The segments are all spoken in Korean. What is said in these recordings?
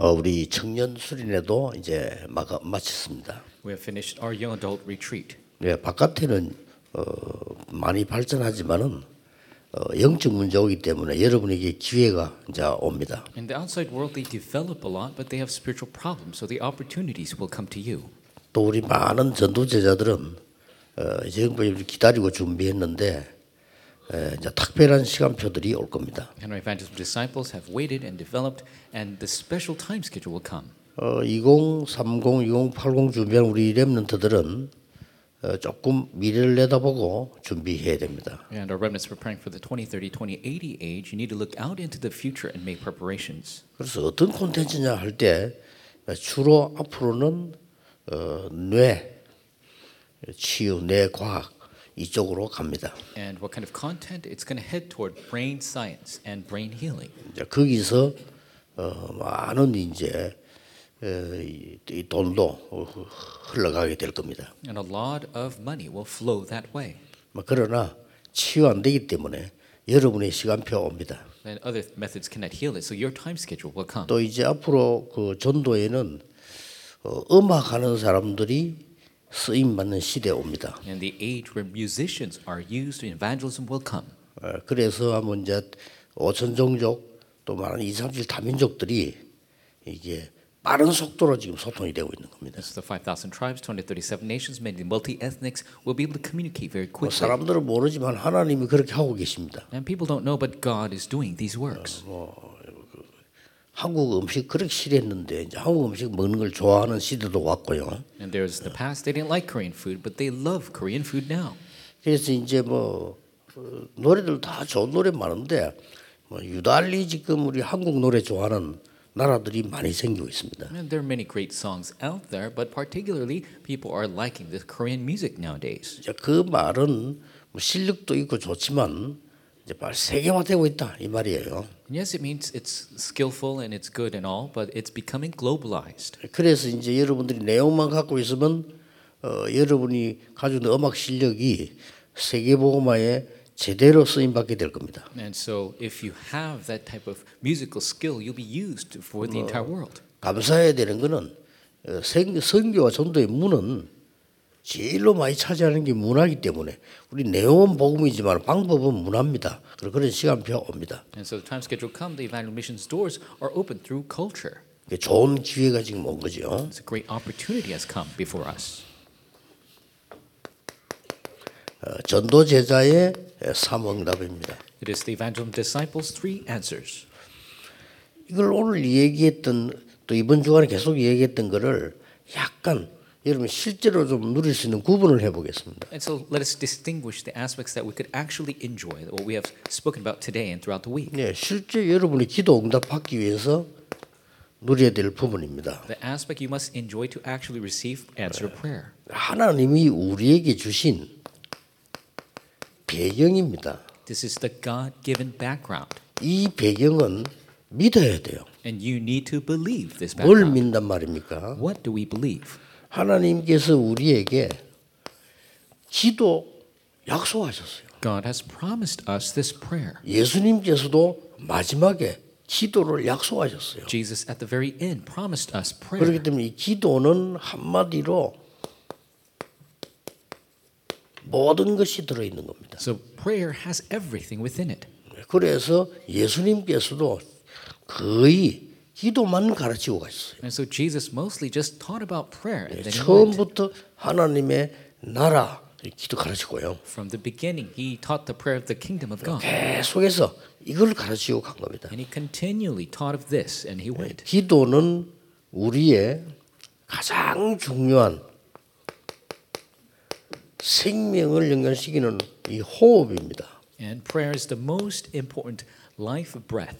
어, 우리 청년 수련회도 이제 마, 마쳤습니다. We have finished our young adult retreat. 예, 바깥에는 어, 많이 발전하지만은 어, 영적 문제 오기 때문에 여러분에게 기회가 이제 옵니다. In the outside world, they develop a lot, but they have spiritual problems, so the opportunities will come to you. 또 우리 많은 전도 제자들은 어, 지금까지 기다리고 준비했는데 에, 이제 특별한 시간표들이 올 겁니다. And our evangelism disciples have waited and developed, and the special time schedule will come. 어, 2030, 2080 준비한 우리 렘넌트들은 어, 조금 미래를 내다보고 준비해야 됩니다. And our remnants preparing for the 2030, 2080 age, you need to look out into the future and make preparations. 그래서 어떤 콘텐츠냐 할 때 주로 앞으로는 어, 뇌 치유, 뇌 과학 이쪽으로 갑니다. And what kind of content? It's going to head toward brain science and brain healing. 이제 거기서 어, 많은 이제 어, 이, 이 돈도 어, 흘러가게 될 겁니다. And a lot of money will flow that way. 뭐 그러나 치유 안 되기 때문에 여러분의 시간표 옵니다. And other methods cannot heal it, so your time schedule will come. 또 이제 앞으로 그 전도에는 어, 음악하는 사람들이 쓰임 받는 시대에 옵니다. And the age where musicians are used in evangelism will come. 어, 그래서 한번 이제 오천 종족 또 많은 2, 3, 7 다민족들이 이게 빠른 속도로 지금 소통이 되고 있는 겁니다. Is the 5,000 tribes, 237 nations, many multi-ethnics will be able to communicate very 뭐 quickly. 사람들은 모르지만 하나님이 그렇게 하고 계십니다. And people don't know, but God is doing these works. 한국 음식 그렇게 싫어했는데 이제 한국 음식 먹는 걸 좋아하는 시대도 왔고요. And there's the past, they didn't like Korean food, but they love Korean food now. 그래서 이제 뭐 어, 노래들 다 좋은 노래 많은데 뭐 유달리 지금 우리 한국 노래 좋아하는 나라들이 많이 생기고 있습니다. And there are many great songs out there, but particularly people are liking the Korean music nowadays. 그 말은 뭐 실력도 있고 좋지만 세계화되고 있다 이 말이에요. Yes, it means it's skillful and it's good and all, but it's becoming globalized. 그래서 이제 여러분들이 내용만 갖고 있으면 어, 여러분이 가지고 있는 음악 실력이 세계복음화에 제대로 쓰임 받게 될 겁니다. And so, if you have that type of musical skill, you'll be used for the entire world. 감사해야 되는 거는 어, 생- 선교와 전도의 문은 제일로 많이 차지하는 게 문화이기 때문에 우리 내용은 복음이지만 방법은 문화입니다. 그런 그런 시간표 옵니다. And so, the time schedule come, the evangelical missions doors are open through culture. 좋은 기회가 지금 온 거죠. It's a great opportunity has come before us. 어, 전도 제자의 삼응답입니다. It is the evangelism disciples' three answers. 이걸 오늘 얘기했던 또 이번 주간에 계속 얘기했던 거를 약간 여러분 실제로 좀 누릴 수 있는 구분을 해보겠습니다. And so, let us distinguish the aspects that we could actually enjoy, what we have spoken about today and throughout the week. 네, 실제 여러분이 기도 응답 받기 위해서 누려야 될 부분입니다. The aspect you must enjoy to actually receive answered prayer. 하나님이 우리에게 주신 배경입니다. This is the God given background. 이 배경은 믿어야 돼요. And you need to believe this 뭘 background. 믿는단 말입니까? What do we believe? 하나님께서 우리에게 기도 약속하셨어요. God has promised us this prayer. 예수님께서도 마지막에 기도를 약속하셨어요. Jesus, at the very end, promised us prayer. 그렇기 때문에 이 기도는 한마디로 모든 것이 들어 있는 겁니다. So, prayer has everything within it. 그래서 예수님께서도 거의 기도만 가르치고 가셨어요. And so, Jesus mostly just taught about prayer. And then. 처음부터 하나님의 나라 기도 가르치고요. From the beginning, he taught the prayer of the kingdom of God. 계속해서 이걸 가르치고 간 겁니다. And he continually taught of this, and he went. 기도는 우리의 가장 중요한 생명을 연결시키는 이 호흡입니다. And prayer is the most important life breath.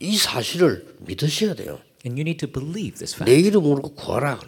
이 사실을 믿으셔야 돼요. And you need to believe this 내 fact. 이름으로 구하라.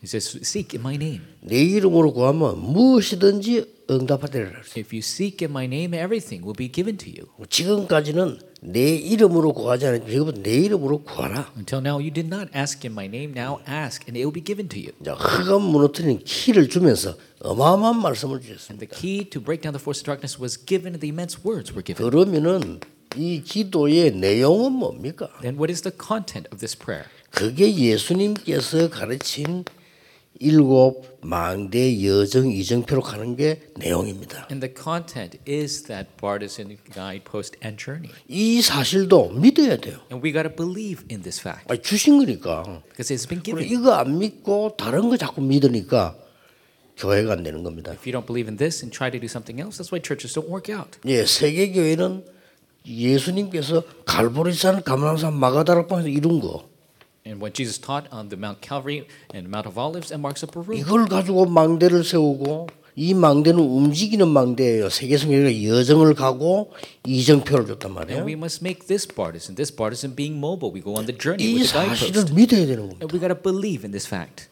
He says, Seek in my name. 내 이름으로 구하면 무엇이든지 응답하리라. If you seek in my name, everything will be given to you. 지금까지는 내 이름으로 구하지 않았지만 지금부터 내 이름으로 구하라. Until now, you did not ask in my name. Now ask, and it will be given to you. 이제 흑암 무너뜨리는 키를 주면서 어마어마한 말씀을 주셨습니다. And the key to break down the force of darkness was given, the immense words were given. 그러면은 이 기도의 내용은 뭡니까? Then, what is the content of this prayer? 그게 예수님께서 가르친 일곱 망대 여정 이정표로 가는 게 내용입니다. And the content is that partisan guidepost and journey. 이 사실도 믿어야 돼요. And we got to believe in this fact 아니, 주신 거니까. because it's been given. 이거 안 믿고 다른 거 자꾸 믿으니까 교회가 안 되는 겁니다. If you don't believe in this and try to do something else, that's why churches don't work out. 예, 세계 교회는 예수님께서 갈보리산, 감람산, 마가다락방에서 이룬 거 And what Jesus taught on the Mount Calvary and Mount of Olives and Marks of Peru. 이걸 가지고 망대를 세우고 이 망대는 움직이는 망대예요. 세계 성교회가 여정을 가고 이정표를 줬단 말이에요. And we must make this partisan, this partisan being mobile. We go on the journey 이 with the 사실을 guidepost. 믿어야 되는 겁니다. And we got to believe in this fact.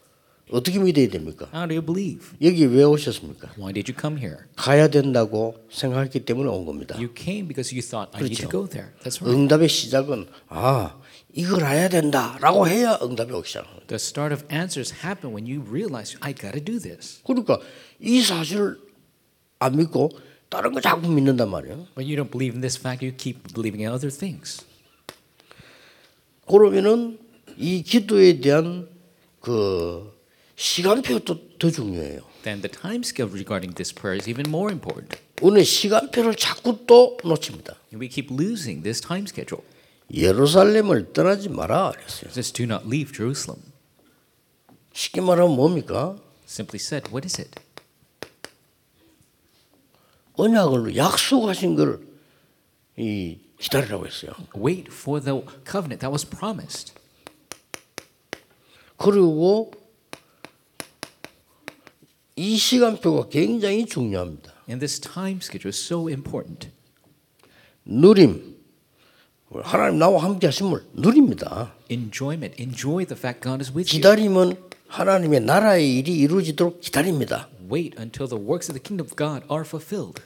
어떻게 믿어야 됩니까? How do you believe? 여기 왜 오셨습니까? Why did you come here? 가야 된다고 생각했기 때문에 온 겁니다. You came because you thought I need to 그렇죠. go there. That's right. 응답의 시작은 아 이걸 알아야 된다라고 해야 응답이 오기 시작합니다. The start of answers happen when you realize I got to do this. 그러니까 이 사실을 안 믿고 다른 거 자꾸 믿는단 말이에요. When you don't believe in this fact, you keep believing in other things. 그러면은 이 기도에 대한 그 시간표도 더 중요해요. Then the time scale regarding this prayer is even more important. 오늘 시간표를 자꾸 또 놓칩니다. And we keep losing this time schedule. 예루살렘을 떠나지 마라 그랬어요. Just do not leave Jerusalem. 쉽게 말하면 뭡니까? Simply said, what is it? 언약을 약속하신 걸이 기다리라고 했어요. Wait for the covenant that was promised. 그리고 이 시간표가 굉장히 중요합니다. And this time schedule is so important. 누림. 하나님 나와 함께 하심을 누립니다. Enjoyment. Enjoy the fact God is with you. 기다림은 하나님의 나라의 일이 이루어지도록 기다립니다. Wait until the works of the kingdom of God are fulfilled.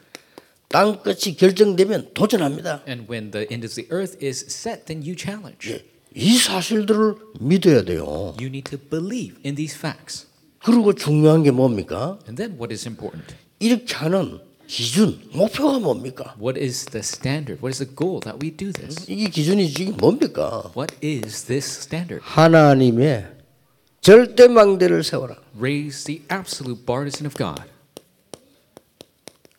땅 끝이 결정되면 도전합니다. And when the end of the earth is set, then you challenge. 예, 이 사실들을 믿어야 돼요. You need to believe in these facts. 그리고 중요한 게 뭡니까? And then what is important? 이렇게 하는 기준, 목표가 뭡니까? What is the standard? What is the goal that we do this? 이게 기준이 지금 뭡니까? What is this standard? 하나님의 절대 망대를 세워라. Raise the absolute partisan of God.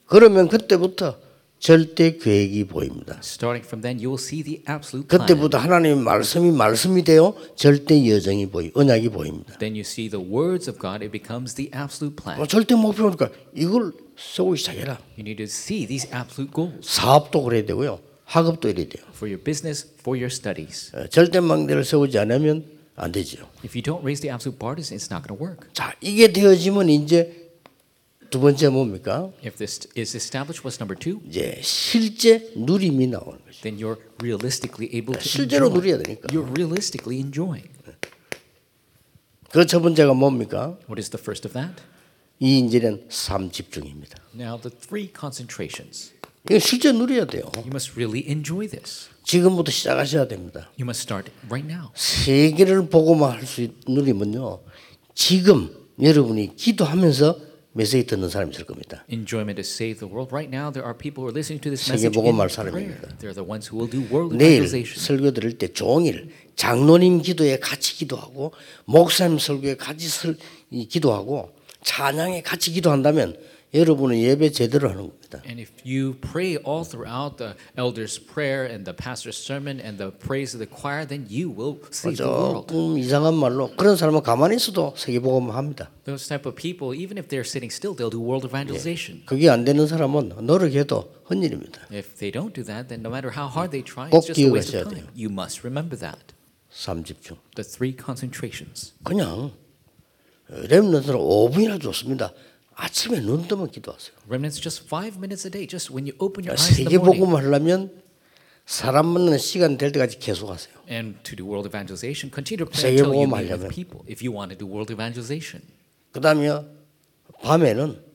그러면 그때부터 절대 계획이 보입니다. Starting from then, you will see the absolute plan. 그때부터 하나님의 말씀이 말씀이 되어 절대 여정이 보이, 언약이 보입니다. Then you see the words of God. It becomes the absolute plan. 어, 절대 목표니까 이걸 세우기 시작해라. You need to see these absolute goals 사업도 그래야 되고요. 학업도 이래야 돼요. for your business, for your studies. 어, 절대 망대를 세우지 않으면 안 되죠. If you don't raise the absolute partisan, it's not going to work. 자, 이게 되어지면 이제 두 번째 뭡니까? If this is established, what's number two? 이제 실제 누림이 나오는 거죠. Then you're realistically able to 실제로 enjoy. 누려야 되니까. You're realistically enjoying. 그 첫 번째가 뭡니까? What is the first of that? 이 이제는 삶 집중입니다. Now the three concentrations. 이거 실제 누려야 돼요. You must really enjoy this. 지금부터 시작하셔야 됩니다. You must start right now. 세계를 보고만 할 수 누리면요. 지금 여러분이 기도하면서 메시지 듣는 사람이 있을 겁니다. Enjoyment to save the world. Right now, there are people who are listening to this 세계 message 복음할 prayer. 사람입니다. They're the ones who will do world 내일. 설교 들을 때 종일 장로님 기도에 같이 기도하고 목사님 설교에 같이 설, 이 기도하고 찬양에 같이 기도한다면 여러분은 예배 제대로 하는 겁니다. And if you pray all throughout the elder's prayer and the pastor's sermon and the praise of the choir, then you will save the world. 조금 이상한 말로 그런 사람은 가만히 있어도 세계복음 합니다. Those type of people, even if they're sitting still, they'll do world evangelization. 그게 안 되는 사람은 노력해도 헛일입니다. If they don't do that, then no matter how hard they try, 꼭 it's just a waste of time. 돼요. You must remember that. 삶 집중. The three concentrations. 그냥 렘넌트는 5분이나 좋습니다. 아침에 눈 뜨면 기도하세요. Remnants just five minutes a day. Just when you open your eyes in the morning. 세계복음 하려면 사람 만나는 시간 될 때까지 계속하세요. And to do world evangelization, continue to pray until you meet with people. If you want to do world evangelization. 그다음에 밤에는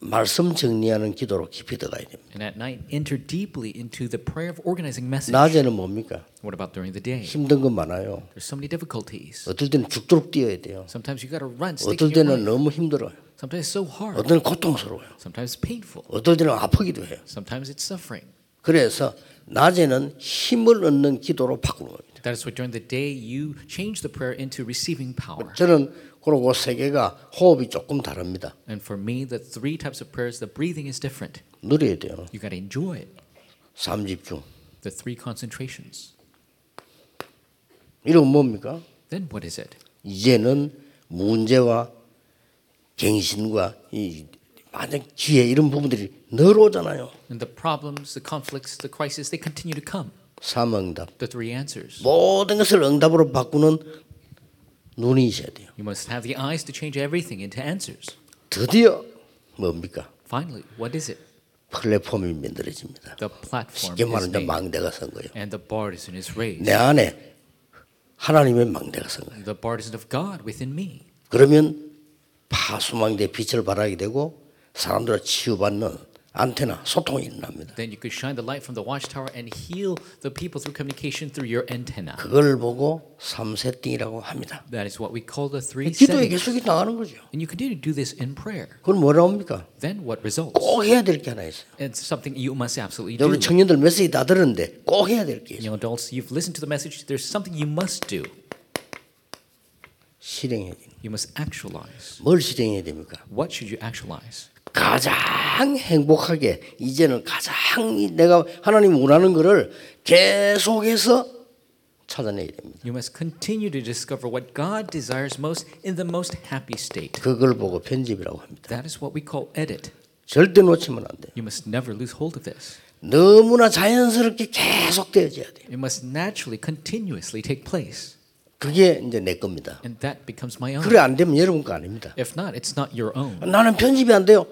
말씀 정리하는 기도로 깊이 들어가야 됩니다. And at night, enter deeply into the prayer of organizing message. 낮에는 뭡니까? What about during the day? 힘든 건 많아요. There's so many difficulties. 어떨 때는 죽도록 뛰어야 돼요. Sometimes you got to run, 어떨 때는. 너무 힘들어요. Sometimes it's so hard. 어떨 때는 고통스러워요. Sometimes painful. 어떨 때는 아프기도 해요. Sometimes it's suffering. 그래서 낮에는 힘을 얻는 기도로 바꾸는 겁니다. That is what during the day you change the prayer into receiving power. 저는 그러고 세 개가 호흡이 조금 다릅니다. And for me, the three types of prayers, the breathing is different. 누려야 돼요. You got to enjoy it. 삼집중. The three concentrations. 이건 뭡니까? Then what is it? 이제는 문제와 갱신과 이 만약 기회 이런 부분들이 늘 오잖아요. And the problems, the conflicts, the crises, they continue to come. 삼응답. The three answers. 모든 것을 응답으로 바꾸는 눈이 있어야 돼요. You must have the eyes to change everything into answers. 드디어 뭡니까? Finally, what is it? 플랫폼이 만들어집니다. The platform 쉽게 is 말하면 made, 망대가 선 거예요. and the partisan is raised. 내 안에 하나님의 망대가 선 거예요. The partisan of God within me. 그러면 파수망대 빛을 발하게 되고 사람들을 치유받는 안테나 소통이 일어납니다. Then you could shine the light from the watchtower and heal the people through communication through your antenna. 그걸 보고 삼세띵이라고 합니다. That is what we call the three 기도에. 계속 나가는 거죠. And you continue to do this in prayer. 그건 뭐라고 합니까? Then what results? 꼭 해야 될 게 하나 있어요. It's something you must absolutely do. 우리 청년들 메시지 다 들었는데 꼭 해야 될 게 있어요. Young adults, you've listened to the message. There's something you must do. 실행해야 돼요. You must actualize. 뭘 실행해야 됩니까? What should you actualize? 가장 행복하게 이제는 가장 이 내가 하나님 원하는 것을 계속해서 찾아내야 됩니다. You must continue to discover what God desires most in the most happy state. 그걸 보고 편집이라고 합니다. That is what we call edit. 절대 놓치면 안 돼요. You must never lose hold of this. 너무나 자연스럽게 계속 되어져야 돼요. It must naturally, continuously take place. 그게 이제 내 겁니다. And that becomes my own. 그래 안 되면 여러분 거 아닙니다. If not, it's not your own. 나는 편집이 안 돼요.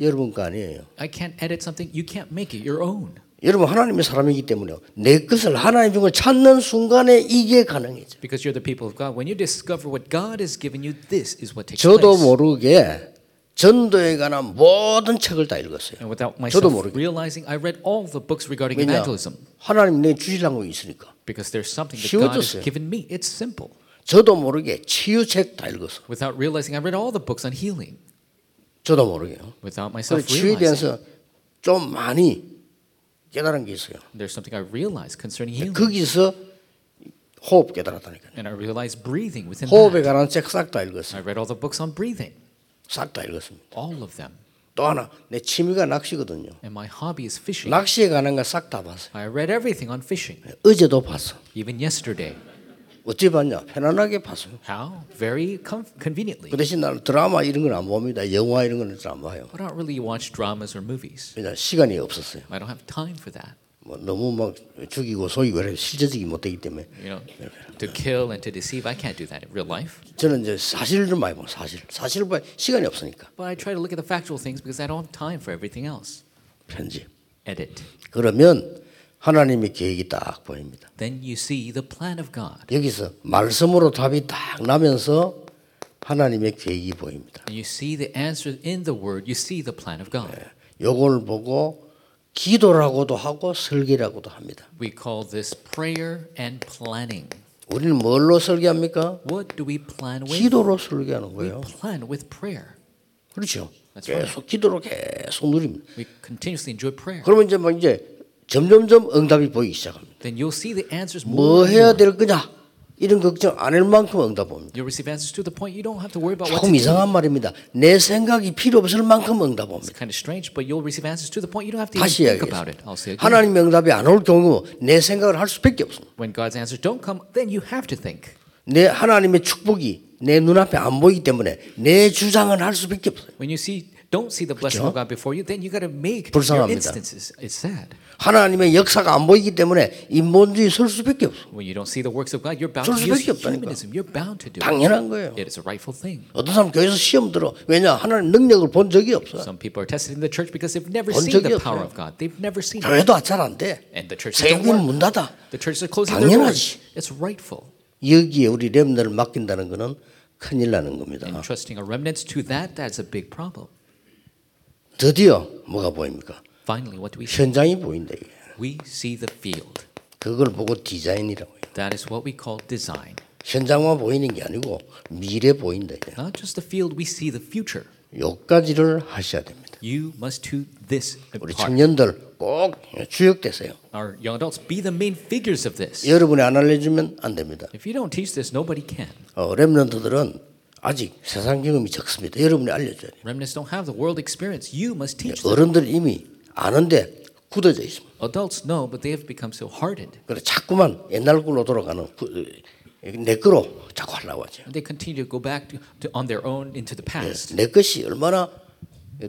여러분 거 아니에요. I can't edit something. You can't make it your own. 여러분 하나님의 사람이기 때문에 내 것을 하나님 중을 찾는 순간에 이게 가능해져. Because you're the people of God. When you discover what God has given you, this is what takes 저도 place. 모르게 전도에 관한 모든 책을 다 읽었어요. And without 저도 myself 모르게. realizing, I read all the books regarding 왜냐? evangelism. 하나님 내 주시라는 거 있으니까. Because there's something that God has 쉬워졌어요. given me. It's simple. 저도 모르게 치유책 다 읽었어. Without realizing, I read all the books on healing. 저도 모르게요. Without myself realizing. 대해서 좀 많이 깨달은 게 있어요. There's something I realized concerning healing. 거기서 호흡 깨달았다니까요. And I realized breathing within 호흡에. 관한 책 싹 다 읽었어요. I read all the books on breathing. 싹 다 읽었습니다. All of them. 또 하나 내 취미가 낚시거든요. And my hobby is fishing. 낚시에 관한 거 싹 다 봤어요. I read everything on fishing. 어제도 봤어. Even yesterday. 어찌 봤냐? 편안하게 봤어요. How? Very conveniently. 그 대신 나는 드라마 이런 건 안 봅니다. 영화 이런 거는 잘안 봐요. I don't really watch dramas or movies. 왜냐 시간이 없었어요. I don't have time for that. 뭐 너무 막 죽이고 속이고 그래 실제적이 못 되기 때문에 You know, to kill and to deceive, I can't do that in real life. 저는 이제 사실을 좀 많이 봐. 사실 사실을 봐 시간이 없으니까 But I try to look at the factual things because I don't have time for everything else. 편집. Edit. 그러면 하나님의 계획이 딱 보입니다. Then you see the plan of God. 여기서 말씀으로 답이 딱 나면서 하나님의 계획이 보입니다. And you see the answer in the word. You see the plan of God. 요걸 보고 기도라고도 하고 설계라고도 합니다. We call this prayer and planning. 우리는 뭘로 설계합니까? What do we plan with? 기도로 설계하는 We 거예요. plan with prayer. 그렇죠. That's right. 계속 기도로 계속 누립니다. We continuously enjoy prayer. 그러면 이제 막 이제 점점점 응답이 보이기 시작합니다. Then you'll see the answers 뭐 more. and 해야 more. 될 거냐 이런 걱정 안 할 만큼 응답 옵니다. You'll receive answers to the point you don't have to worry about what to 조금 do. 이상한 말입니다. 내 생각이 필요 없을 만큼 응답 It's 옵니다. kind of strange, but you'll receive answers to the point you don't have to even 다시 think about it. 이야기하겠습니다. I'll say again. 하나님 의 응답이 안 올 경우 내 생각을 할 수밖에 없습니다. When God's answers don't come, then you have to think. 내 하나님의 축복이 내 눈앞에 안 보이기 때문에 내 주장은 할 수밖에 없어요. When you see don't see the blessing 그렇죠? of God before you, then you got to make your 불쌍합니다. instances. It's sad. 하나님의 역사가 안 보이기 때문에 인본주의 설 수밖에 없어. When you don't see the works of God, you're bound 설 to use 수밖에 없다니까. humanism. You're bound to do it. 당연한 거예요. It is a rightful thing. 어떤 사람 교회에서 시험 들어. 왜냐? 하나님 능력을 본 적이 없어. Some people are tested in the church because they've never 본 seen 적이 the power 없어요. of God. They've never seen it. 교회도 잘 안 돼. And the churches don't 세계는 work. 문 닫아. The churches are closing their doors. 당연하지. It's rightful. 여기에 우리 렘너를 맡긴다는 것은 큰일 나는 겁니다. And trusting our remnants to that, that's a big problem. 드디어 뭐가 보입니까? Finally, what do we see? 현장이 보인다. 이게. We see the field. 그걸 보고 디자인이라고 해요. That is what we call design. 현장만 보이는 게 아니고 미래 보인다. 이게. Not just the field, we see the future. 요까지를 하셔야 됩니다. You must do this 우리 part. 청년들 꼭 주역되세요. Our young adults be the main figures of this. 여러분이 안 알려주면 안 됩니다. If you don't teach this, nobody can. 어, 렘넌트들은 아직 세상 경험이 적습니다. 여러분이 알려줘야 돼요. Remnants don't have the world experience. You must teach them. 어른들 이미 아는데 굳어져 있습니다. Adults know, but they have become so hardened. 그래 자꾸만 옛날 걸로 돌아가는 구- 내 거로 자꾸 하려고 하죠. And they continue to go back to, to on their own into the past. 내 것이 얼마나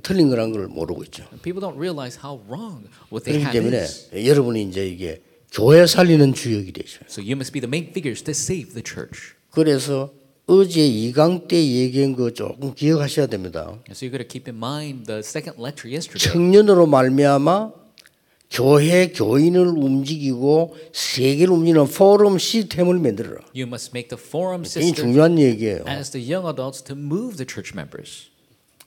틀린 거란 걸 모르고 있죠. People don't realize how wrong what they have 때문에 is. 여러분이 이제 이게 교회 살리는 주역이 되죠. So you must be the main figures to save the church. 그래서 어제 이강 때 얘기한 거 조금 기억하셔야 됩니다. So you got to keep in mind the second lecture yesterday. 청년으로 말미암아 교회 교인을 움직이고 세계를 움직이는 포럼 시스템을 만들어라. You must make the forum 굉장히 system 중요한 얘기예요. as the young adults to move the church members.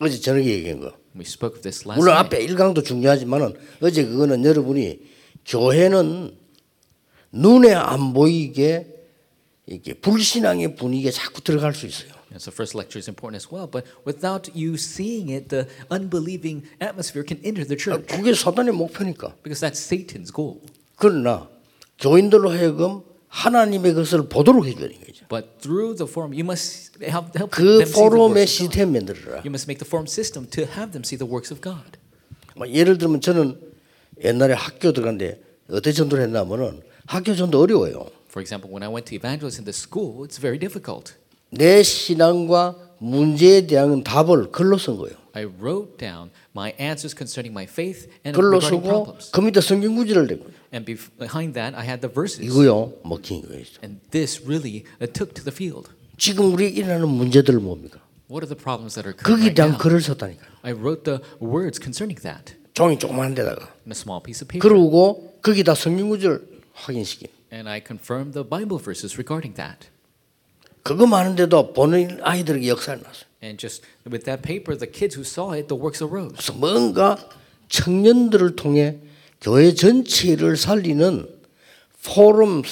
어제 저녁에 얘기한 거. We spoke of this last 물론. 앞에 1강도 중요하지만은 어제 그거는 여러분이 교회는 눈에 안 보이게 이렇게 불신앙의 분위기에 자꾸 들어갈 수 있어요. And so first lecture is important as well, but without you seeing it, the unbelieving atmosphere can enter the church 그게 사단의 목표니까. because that's Satan's goal. 그러나 교인들로 하여금 하나님의 것을 보도록 해줘야 되는 거죠. But through the forum, you must help, help 그 them see the 포럼의 works of God. 시스템 만들어라. You must make the forum system to have them see the works of God. 뭐 예를 들면 저는 옛날에 학교 들어갔는데 어떻게 전도를 했냐면은 학교 전도 어려워요. For example, when I went to evangelize in the school, it's very difficult. 내 신앙과 문제에 대한 답을 글로 쓴 거예요. I wrote down my answers concerning my faith and 글로 regarding 쓰고 problems. 그 밑에 성경 구절을 대고 And bef- behind that, I had the verses. 이거요 먹힌 거예요. And this really uh, took to the field. 지금 우리 일어나는 문제들 뭡니까? What are the problems that are occurring 거기에 right 대한 now? 글을 썼다니까. I wrote the words concerning that 종이 조그만 데다가. in a small piece of paper. 그러고 거기다 성경 구절 확인시킨. And I confirmed the Bible verses regarding that. 그거 많은데도 보는 아이들에게 역사를 났어요. And just with that paper, the kids who saw it, the works arose. 그래서 뭔가 청년들을 통해 교회 전체를 살리는 포럼에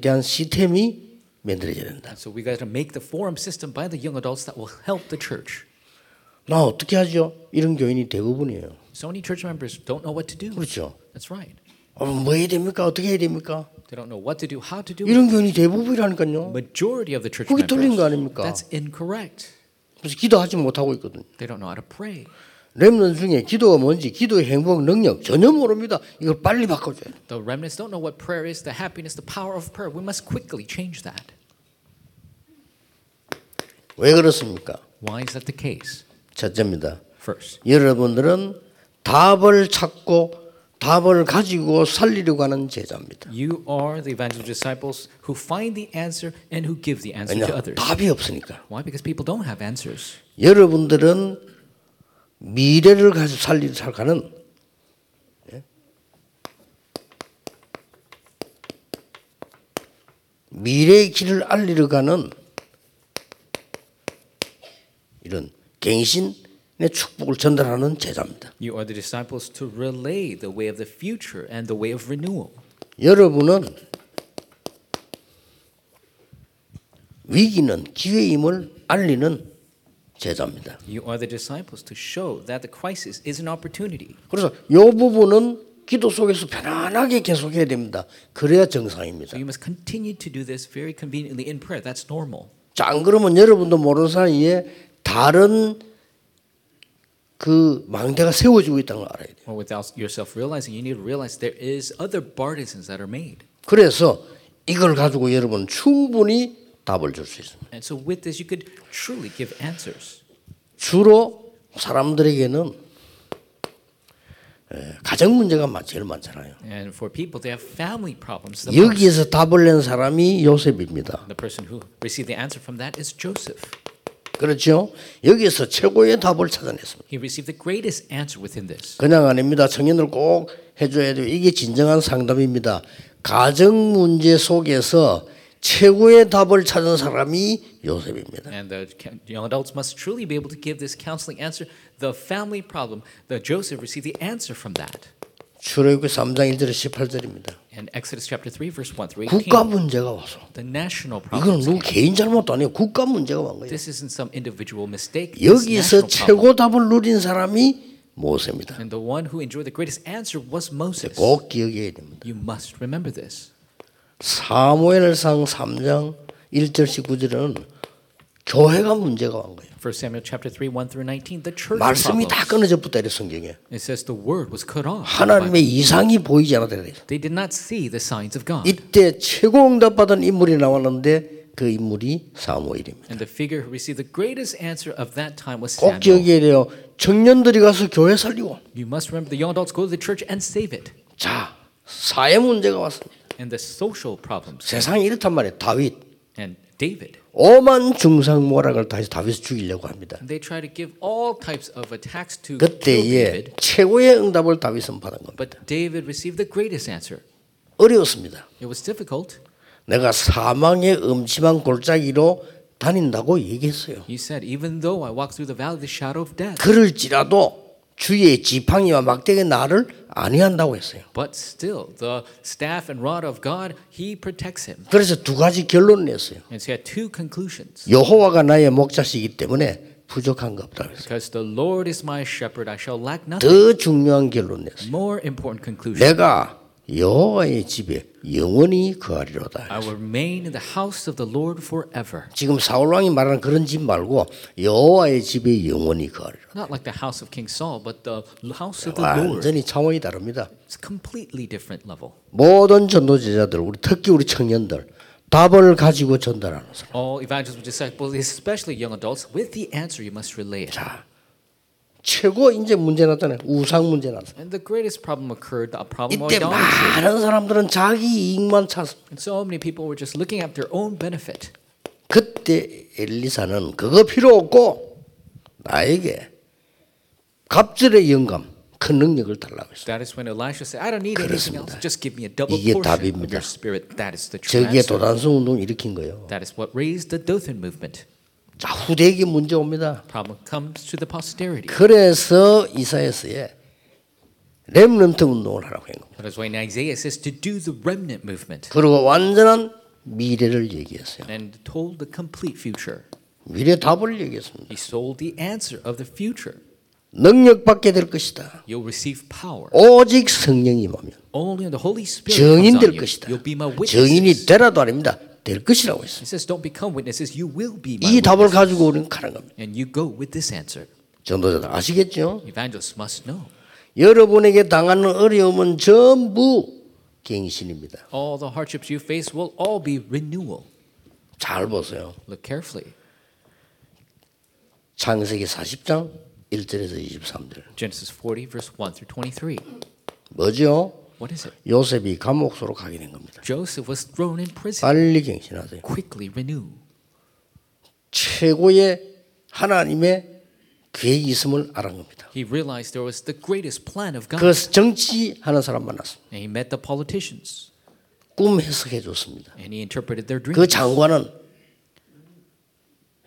대한 시스템이 만들어져야 된다. So we got to make the forum system by the young adults that will help the church. 나 어떻게 하죠? 이런 교인이 대부분이에요. So many church members don't know what to do. 그렇죠. That's right. 어, 뭐 해야 됩니까? 어떻게 해야 됩니까? They don't know what to do, how to do it. 이런 교인이 대부분이라니까요. Majority of the church 그게 틀린 거 members. 아닙니까? That's incorrect. 그래서 기도하지 못하고 있거든요. They don't know how to pray. 렘넌 중에 기도가 뭔지, 기도의 행복 능력 전혀 모릅니다. 이걸 빨리 바꿔줘야 돼. The remnants don't know what prayer is, the happiness, the power of prayer. We must quickly change that. 왜 그렇습니까? Why is that the case? 첫째입니다. First, 여러분들은 답을 찾고 답을 가지고 살리려고 하는 제자입니다. you are the evangelical disciples who find the answer and who give the answer to others. 답이 없으니까. Why? Because people don't have answers. 여러분들은 미래를 가지고 살리려 살가는 예? 미래의 길을 알리러 가는 이런 갱신의 축복을 전달하는 제자입니다. You are the disciples to relay the way of the future and the way of renewal. 여러분은 위기는 기회임을 알리는 제자입니다. You are the disciples to show that the crisis is an opportunity. 그래서 이 부분은 기도 속에서 편안하게 계속해야 됩니다. 그래야 정상입니다. So you must continue to do this very conveniently in prayer. That's normal. 자, 안 그러면 여러분도 모르는 사이에 다른 그 망대가 세워지고 있다는 걸 알아야 돼요. Or without yourself realizing, you need to realize there is other partisans that are made. 그래서 이걸 가지고 여러분 충분히 답을 줄 수 있습니다. And so with this, you could truly give answers. 주로 사람들에게는 에, 가정 문제가 많- 제일 많잖아요. And for people, they have family problems. 여기에서 답을 낸 사람이 요셉입니다. the person who received the answer from that is Joseph. 그렇죠? 여기에서 최고의 답을 찾아냈습니다. He received the greatest answer within this. 그냥 아닙니다. 청년들 꼭 해줘야 돼요. 이게 진정한 상담입니다. 가정 문제 속에서 최고의 답을 찾은 사람이 요셉입니다. And the young adults must truly be able to give this counseling answer. The family problem, the Joseph received the answer from that. 출애굽기 3장 1절에 18절입니다. And Exodus chapter 3, verse 1 through 18. 국가 문제가 와서 The national 이거는 problems. 누구 개인 잘못도 아니에요. 국가 문제가 온 거예요. This isn't some individual mistake. 여기서 problem. 최고 답을 누린 사람이 모세입니다. And the one who enjoyed the greatest answer was Moses. 꼭 기억해야 됩니다. You must remember this. 사무엘상 3장 1절씩 9절은 교회가 문제가 온 거예요. 1 Samuel chapter 3, 1 through 19, the church 말씀이 다. 끊어져 붙다 이래 성경에. It says the word was cut off. 하나님의 이상이 보이지 않았다 그래요. They did not see the signs of God. 이때 최고 응답받은 인물이 나왔는데 그 인물이 사무엘입니다. And the figure who received the greatest answer of that time was 꼭 Samuel. 기억해야 돼요. 청년들이 가서 교회 살리고 You must remember the young adults go to the church and save it. 자 사회 문제가 왔습니다. And the social problems. 세상이 이렇단 말이에요. 다윗 And David. 오만 중상모락을 다시 다윗을 죽이려고 합니다. They try to give all types of attacks to 그때에 David. 최고의 응답을 다윗은 받은 겁니다. But David received the greatest answer. 어려웠습니다. It was difficult. 내가 사망의 음침한 골짜기로 다닌다고 얘기했어요. He said, Even though I walk through the valley of the shadow of death, 그럴지라도 주의 지팡이와 막대기 나를 안위한다고 했어요. but still, the staff and rod of God, He protects him. 그래서 두 가지 결론을 냈어요. And so he had two conclusions. 여호와가 나의 목자시기 때문에 부족한 거 없다 그랬어요. Because the Lord is my shepherd, I shall lack nothing. 더 중요한 결론 냈어요. More important conclusion. 내가 여호와의 집에 영원히 거하리로다. I will remain in the house of the Lord forever. 지금 사울 왕이 말하는 그런 집 말고 여호와의 집에 영원히 거하리로다. Not like the house of King Saul, but the house of the Lord. 완전히 차원이 다릅니다. It's a completely different level. 모든 전도 제자들, 우리 특히 우리 청년들 답을 가지고 전달하는 사람. All evangelists, disciples, especially young adults, with the answer you must relay it. 자, 최고 이제 문제 났잖아요. 우상 문제 났어. And the greatest problem occurred, the problem of 이때. 많은 사람들은 자기 이익만 찾았어. And so many people were just looking at their own benefit. 그때 엘리사는 그거 필요 없고 나에게 갑절의 영감, 큰 능력을 달라고 했어. That is when Elisha said, I don't need anything else. Just give me a double 이게 portion of 답입니다. your spirit. That is the true 저기에 answer. 도단성 운동 일으킨 거예요. That is what raised the Dothan movement. 자, 후대에게 문제 옵니다. Problem comes to the posterity. 그래서 이사야서에 렘넌트 운동을 하라고 한 겁니다. That is when Isaiah says to do the remnant movement 그리고 완전한 미래를 얘기했어요. and told the complete future. 미래 답을 얘기했습니다. He sold the answer of the future. 능력 받게 될 것이다. You'll receive power. 오직 성령이 임하면 Only the Holy Spirit 증인 comes 될 것이다. you'll be my 증인이 witnesses. 되라도 아닙니다. 될 것이라고 했어요. He says, don't become witnesses, you will be my 이 답을 witnesses. 가지고 우리는 가는 겁니다. And you go with this answer. 전도자들 아시겠죠? Evangelists must know. 여러분에게 당하는 어려움은 전부 갱신입니다. All the hardships you face will all be renewal. 잘 보세요. Look carefully. 창세기 40장 1절에서 23절. Genesis 40, verse 1 through 23. 뭐죠? What is it? 요셉이 감옥소로 가게 된 겁니다. Joseph was thrown in prison. 빨리 갱신하세요. Quickly renew. 최고의 하나님의 계획이 있음을 알은 겁니다. He realized there was the greatest plan of God. 그 정치하는 사람 만났습니다. And he met the politicians. 꿈 해석해 줬습니다. And he interpreted their 그 dreams. 장관은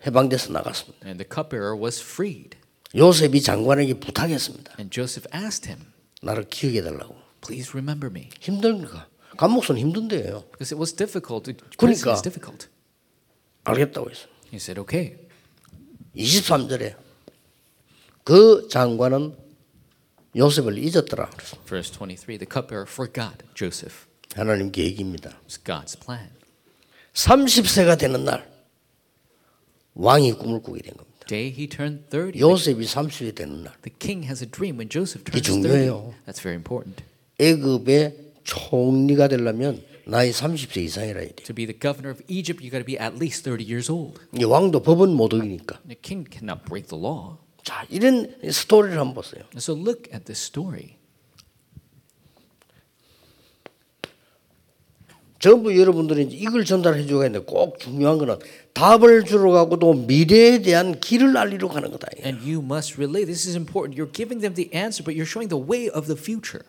해방돼서 나갔습니다. And the cupbearer was freed. 요셉이 장관에게 부탁했습니다. And Joseph asked him, 나를 기억해 달라고. Please remember me. 힘들까? 감옥소는 힘든데요. Because it was difficult. 그러니까. is difficult. 알겠다고 했어요. He said, okay. 23절에 그 장관은 요셉을 잊었더라. Verse 23 The cupbearer forgot Joseph. 하나님 계획입니다. It was God's plan. 30세가 되는 날 왕이 꿈을 꾸게 된 겁니다. Day he turned 30. 요셉이 30세 되는 날 The king has a dream when Joseph turns 30. 중요해요. That's very important. 애굽의 총리가 되려면 나이 30세 이상이라 해야 돼. To be the governor of Egypt, you got to be at least 30 years old. 이 왕도 법은 못 어기니까. The king cannot break the law. 자, 이런 스토리를 한번 보세요. So look at this story. 전부 여러분들이 이걸 전달해 줘야 되는데 꼭 중요한 거는 답을 주러 가고 또 미래에 대한 길을 알리러 가는 거다. And you must relay. This is important. You're giving them the answer, but you're showing the way of the future.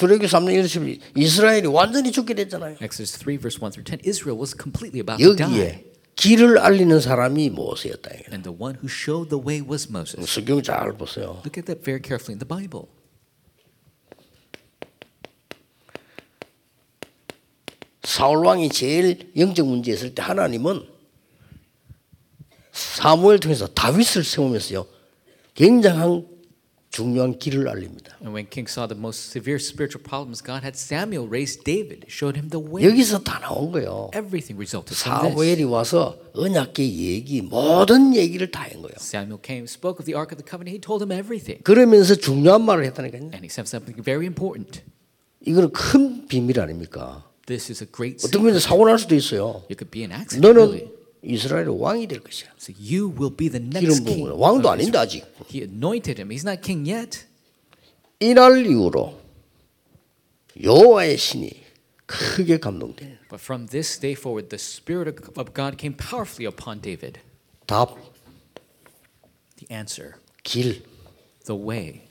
출애굽기 3장 1절 이스라엘이 완전히 죽게 됐잖아요. Exodus 3, verse 1 through 10. Israel was completely about to die. 여기에 길을 알리는 사람이 모세였다. And the one who showed the way was Moses. 성경 잘 보세요. Look at that very carefully in the Bible. 사울 왕이 제일 영적 문제 있을 때 하나님은 사무엘 통해서 다윗을 세우면서요. 굉장한 중요한 길을 알립니다. And when King saw the most severe spiritual problems, God had Samuel raise David, showed him the way. 여기서 다 나온 거예요. Everything resulted from this. 사무엘이 와서 언약계 얘기 모든 얘기를 다 한 거예요. Samuel came, spoke of the Ark of the Covenant. He told him everything. 그러면서 중요한 말을 했다니까요. And he said something very important. 이거는 큰 비밀 아닙니까? This is a great 어떤. 분은 사고 날 수도 있어요. It could be an accident. 너는 Really. 이스라엘의 왕이 될 것이야. So you will be the next king. 왕도 아닌데. 아직. He anointed him. He's not king yet. 이날 이후로 여호와의 신이 크게 감동되는 But from this day forward, the Spirit of- God came powerfully upon David. 답, The answer, 길 the way.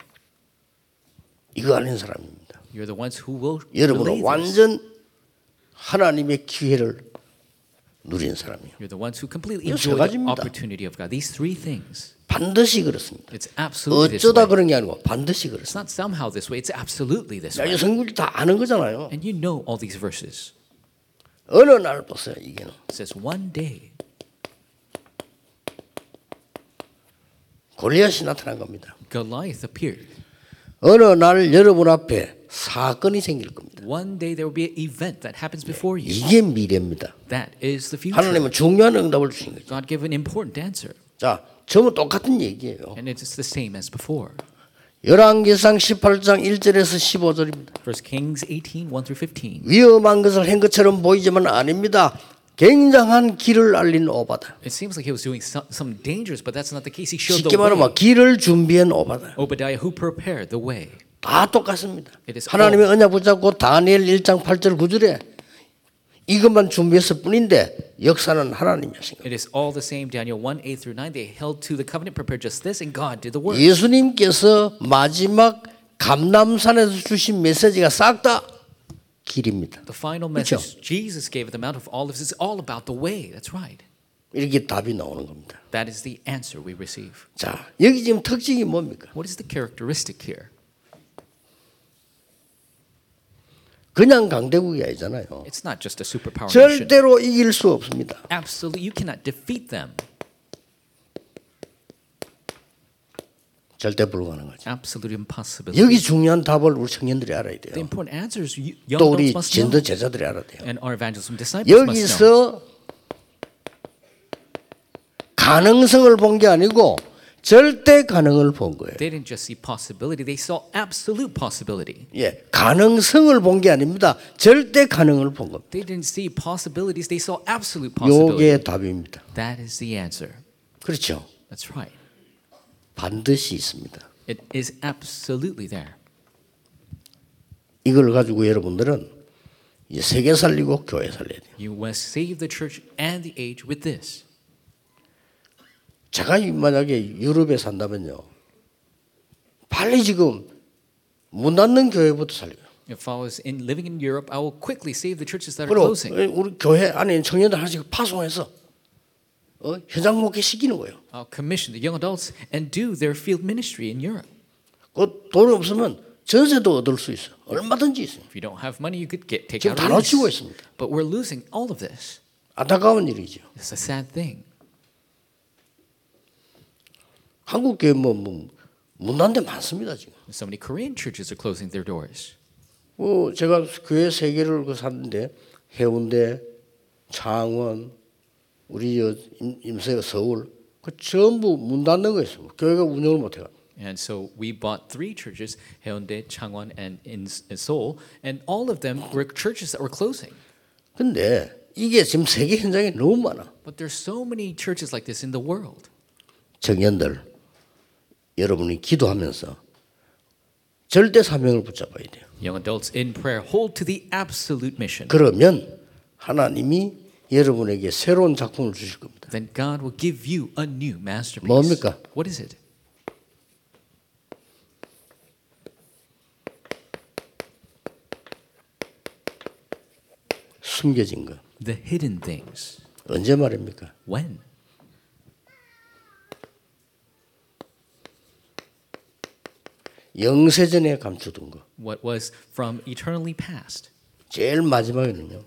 이거 아는 사람입니다. You're the ones who will this. 완전 하나님의 기회를 누린 사람이에요. You're the ones who completely 이거 세 enjoy the 가지입니다. opportunity of God. These three things. 반드시 그렇습니다. It's absolutely this 어쩌다 way. 그런 게 아니고 반드시 It's 그렇습니다. not somehow this way. It's absolutely this 자, 이 way. 성경이 다 아는 거잖아요. And you know all these verses. 어느 날 보세요. 이게는 It says one day 골리앗이 나타난 겁니다. Goliath appeared. 어느 날 여러분 앞에 사건이 생길 겁니다. One day there will be an event that happens before you. 이게 미래입니다. That is the future. 하나님은 중요한 응답을 주신 거죠. God gave an important answer. 자, 전부 똑같은 얘기예요. And it's the same as before. 열왕기상 18장 1절에서 15절입니다. First Kings 18, 1 through 15. 위험한 것을 한 것처럼 보이지만 아닙니다. 굉장한 길을 알린 오바다. It seems like he was doing some, dangers, but that's not the case. He showed the 쉽게 말하면 way. 길을 준비한 오바다. Obadiah, who prepared the way. 다 똑같습니다. It is 하나님의 언약 붙잡고 다니엘 1장 8절 9절에 이것만 준비했을 뿐인데 역사는 하나님이 하신 거예요. It is all the same. Daniel 1, 8 through 9. They held to the covenant, prepared just this, and God did the work. 예수님께서 마지막 감남산에서 주신 메시지가 싹 다 길입니다. The final 그렇죠? message Jesus gave at the Mount of Olives is all about the way. That's right. 이렇게 답이 나오는 겁니다. That is the answer we receive. 자, 여기 지금 특징이 뭡니까? What is the characteristic here? 그냥 강대국이 아니잖아요. It's not just a superpower nation. 절대로 이길 수 없습니다. Absolutely, you cannot defeat them. 절대 불가능하죠. Absolute impossibility. 여기 중요한 답을 우리 청년들이 알아야 The 돼요. important answer is you, young 또 우리 adults must know, 진도 제자들이 알아야 돼요. and our evangelism disciples must know. 여기서 가능성을 본 게 아니고 절대 가능을 본 거예요. They didn't just see possibility; they saw absolute possibility. 예, 가능성을 본 게 아닙니다. 절대 가능을 본 겁니다. They didn't see possibilities; they saw absolute possibility. 요게 답입니다. That is the answer. 그렇죠. That's right. 반드시 있습니다. It is absolutely there. 이걸 가지고 여러분들은 이 세계 살리고 교회 살려야 돼요. You must save the church and the age with this. 제가 만약에 유럽에 산다면요. 빨리 지금 문 닫는 교회부터 살려요. If I was in living in Europe, I will quickly save the churches that are closing. 우리 교회 안에 있는 청년들 하나씩 파송해서 어? 현장 목회 시키는 거예요. I'll commission the young adults and do their field ministry in Europe. 그 돈이 없으면 전세도 얻을 수 있어. 얼마든지 있어요. If you don't have money, you could get take 지금 out 다 a lease. 놓치고 있습니다. But we're losing all of this. 안타까운 일이죠. It's a sad thing. 한국 교회 뭐문 닫는 데 많습니다 지금. So many Korean churches are closing their doors. 어, 제가 교회 세 개를 그 샀는데 해운대, 창원, 우리 저 임- 임세가 서울 그 전부 문 닫는 거 있어요. 교회가 운영을 못 해가. And so we bought three churches, Haeundae, Changwon, and in in Seoul, and all of them were churches that were closing. 근데 이게 지금 세계 현장에 너무 많아. But there's so many churches like this in the world. 청년들 여러분이 기도하면서 절대 사명을 붙잡아야 돼요. Young adults in prayer hold to the absolute mission. 그러면 하나님이 여러분에게 새로운 작품을 주실 겁니다. Then God will give you a new masterpiece. 뭡니까? What is it? 숨겨진 거. The hidden things. 언제 말입니까? When? 영세전에 감추둔 거. What was from eternally past. 제일 마지막에는요.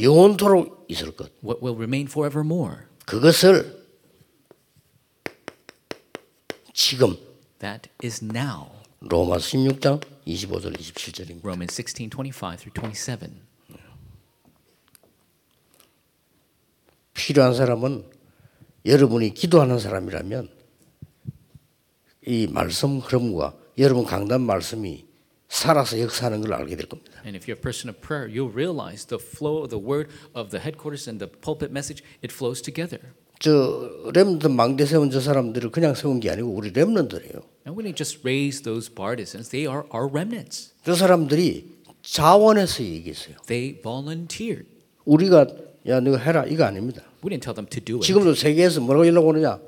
영원토록 있을 것. what will remain forevermore. 그것을 지금 That is now. 로마 16장 25절 27절입니다. Romans 16, 25 through 27. 필요한 사람은 여러분이 기도하는 사람이라면 이 말씀 흐름과 여러분 강단 말씀이 살아서 역사하는 걸 알게 될 겁니다. And if you're a person of prayer, you'll realize the flow of the word of the headquarters and the pulpit message, it flows together. 저 렘넌트 망대 세운 저 사람들을 그냥 세운 게 아니고 우리 렘넌트래요. And we didn't just raise those partisans, they are our remnants. 저 사람들이 자원해서 얘기했어요. They volunteered. 우리가 야 너가 해라 이거 아닙니다. We didn't tell them to do it. 지금도 세계에서 뭐라고 연락 오느냐?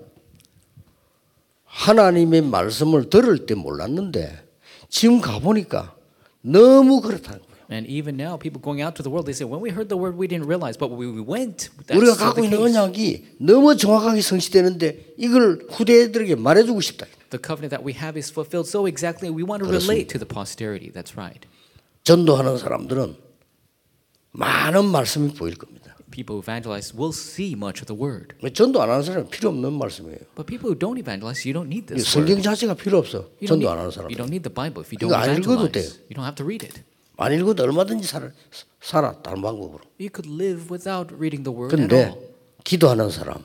하나님의 말씀을 들을 때 몰랐는데 지금 가보니까 너무 그렇다는 거예요. And even now, people going out to the world, they say, when we heard the word, we didn't realize, but when we went, that's 우리가 갖고 the 있는. 언약이 너무 정확하게 성취되는데 이걸 후대들에게 말해주고 싶다. The covenant that we have is fulfilled so exactly, we want to relate to the posterity. That's right. 전도하는 사람들은 많은 말씀이 보일 겁니다. People who evangelize will see much of the word. 전도 안 하는 사람은 필요 없는 말씀이에요. But people who don't evangelize, you don't need 이 this. 성경 자체가 필요 없어. You don't, 전도 need, 안 하는 사람. you don't need the Bible if you don't evangelize. You don't have to read it. 안 읽어도 얼마든지 살아, 살아 다른 방법으로. You could live without reading the word at 근데. 기도하는 사람,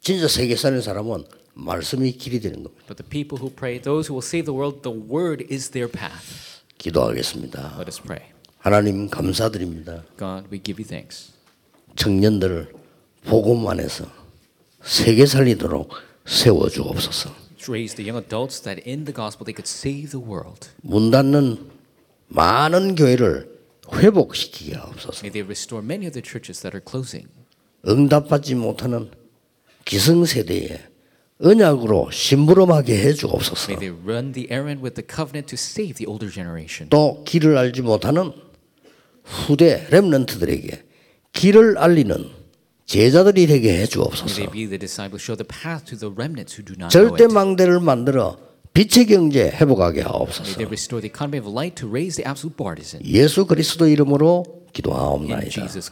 진짜 세계 사는 사람은 말씀이 길이 되는 겁니다. But the people who pray, those who will save the world, the word is their path. 기도하겠습니다. Let us pray. 하나님 감사드립니다. God, we give you thanks. 청년들을 복음 안에서 세계 살리도록 세워 주옵소서. Raise the young adults that in the gospel they could save the world. 문 닫는 많은 교회를 회복시키게 하옵소서. May they restore many of the churches that are closing. 응답받지 못하는 기성세대에 언약으로 심부름하게 해 주옵소서. May they run the errand with the covenant to save the older generation. 또 길을 알지 못하는 후대 렘넌트들에게 길을 알리는 제자들이 되게 해 May 주옵소서. they be the disciples, show the path to the remnants who do not know 절대. 망대를 만들어 빛의 경제 회복하게 하옵소서. 예수 그리스도 이름으로 In 기도하옵나이다. Christ's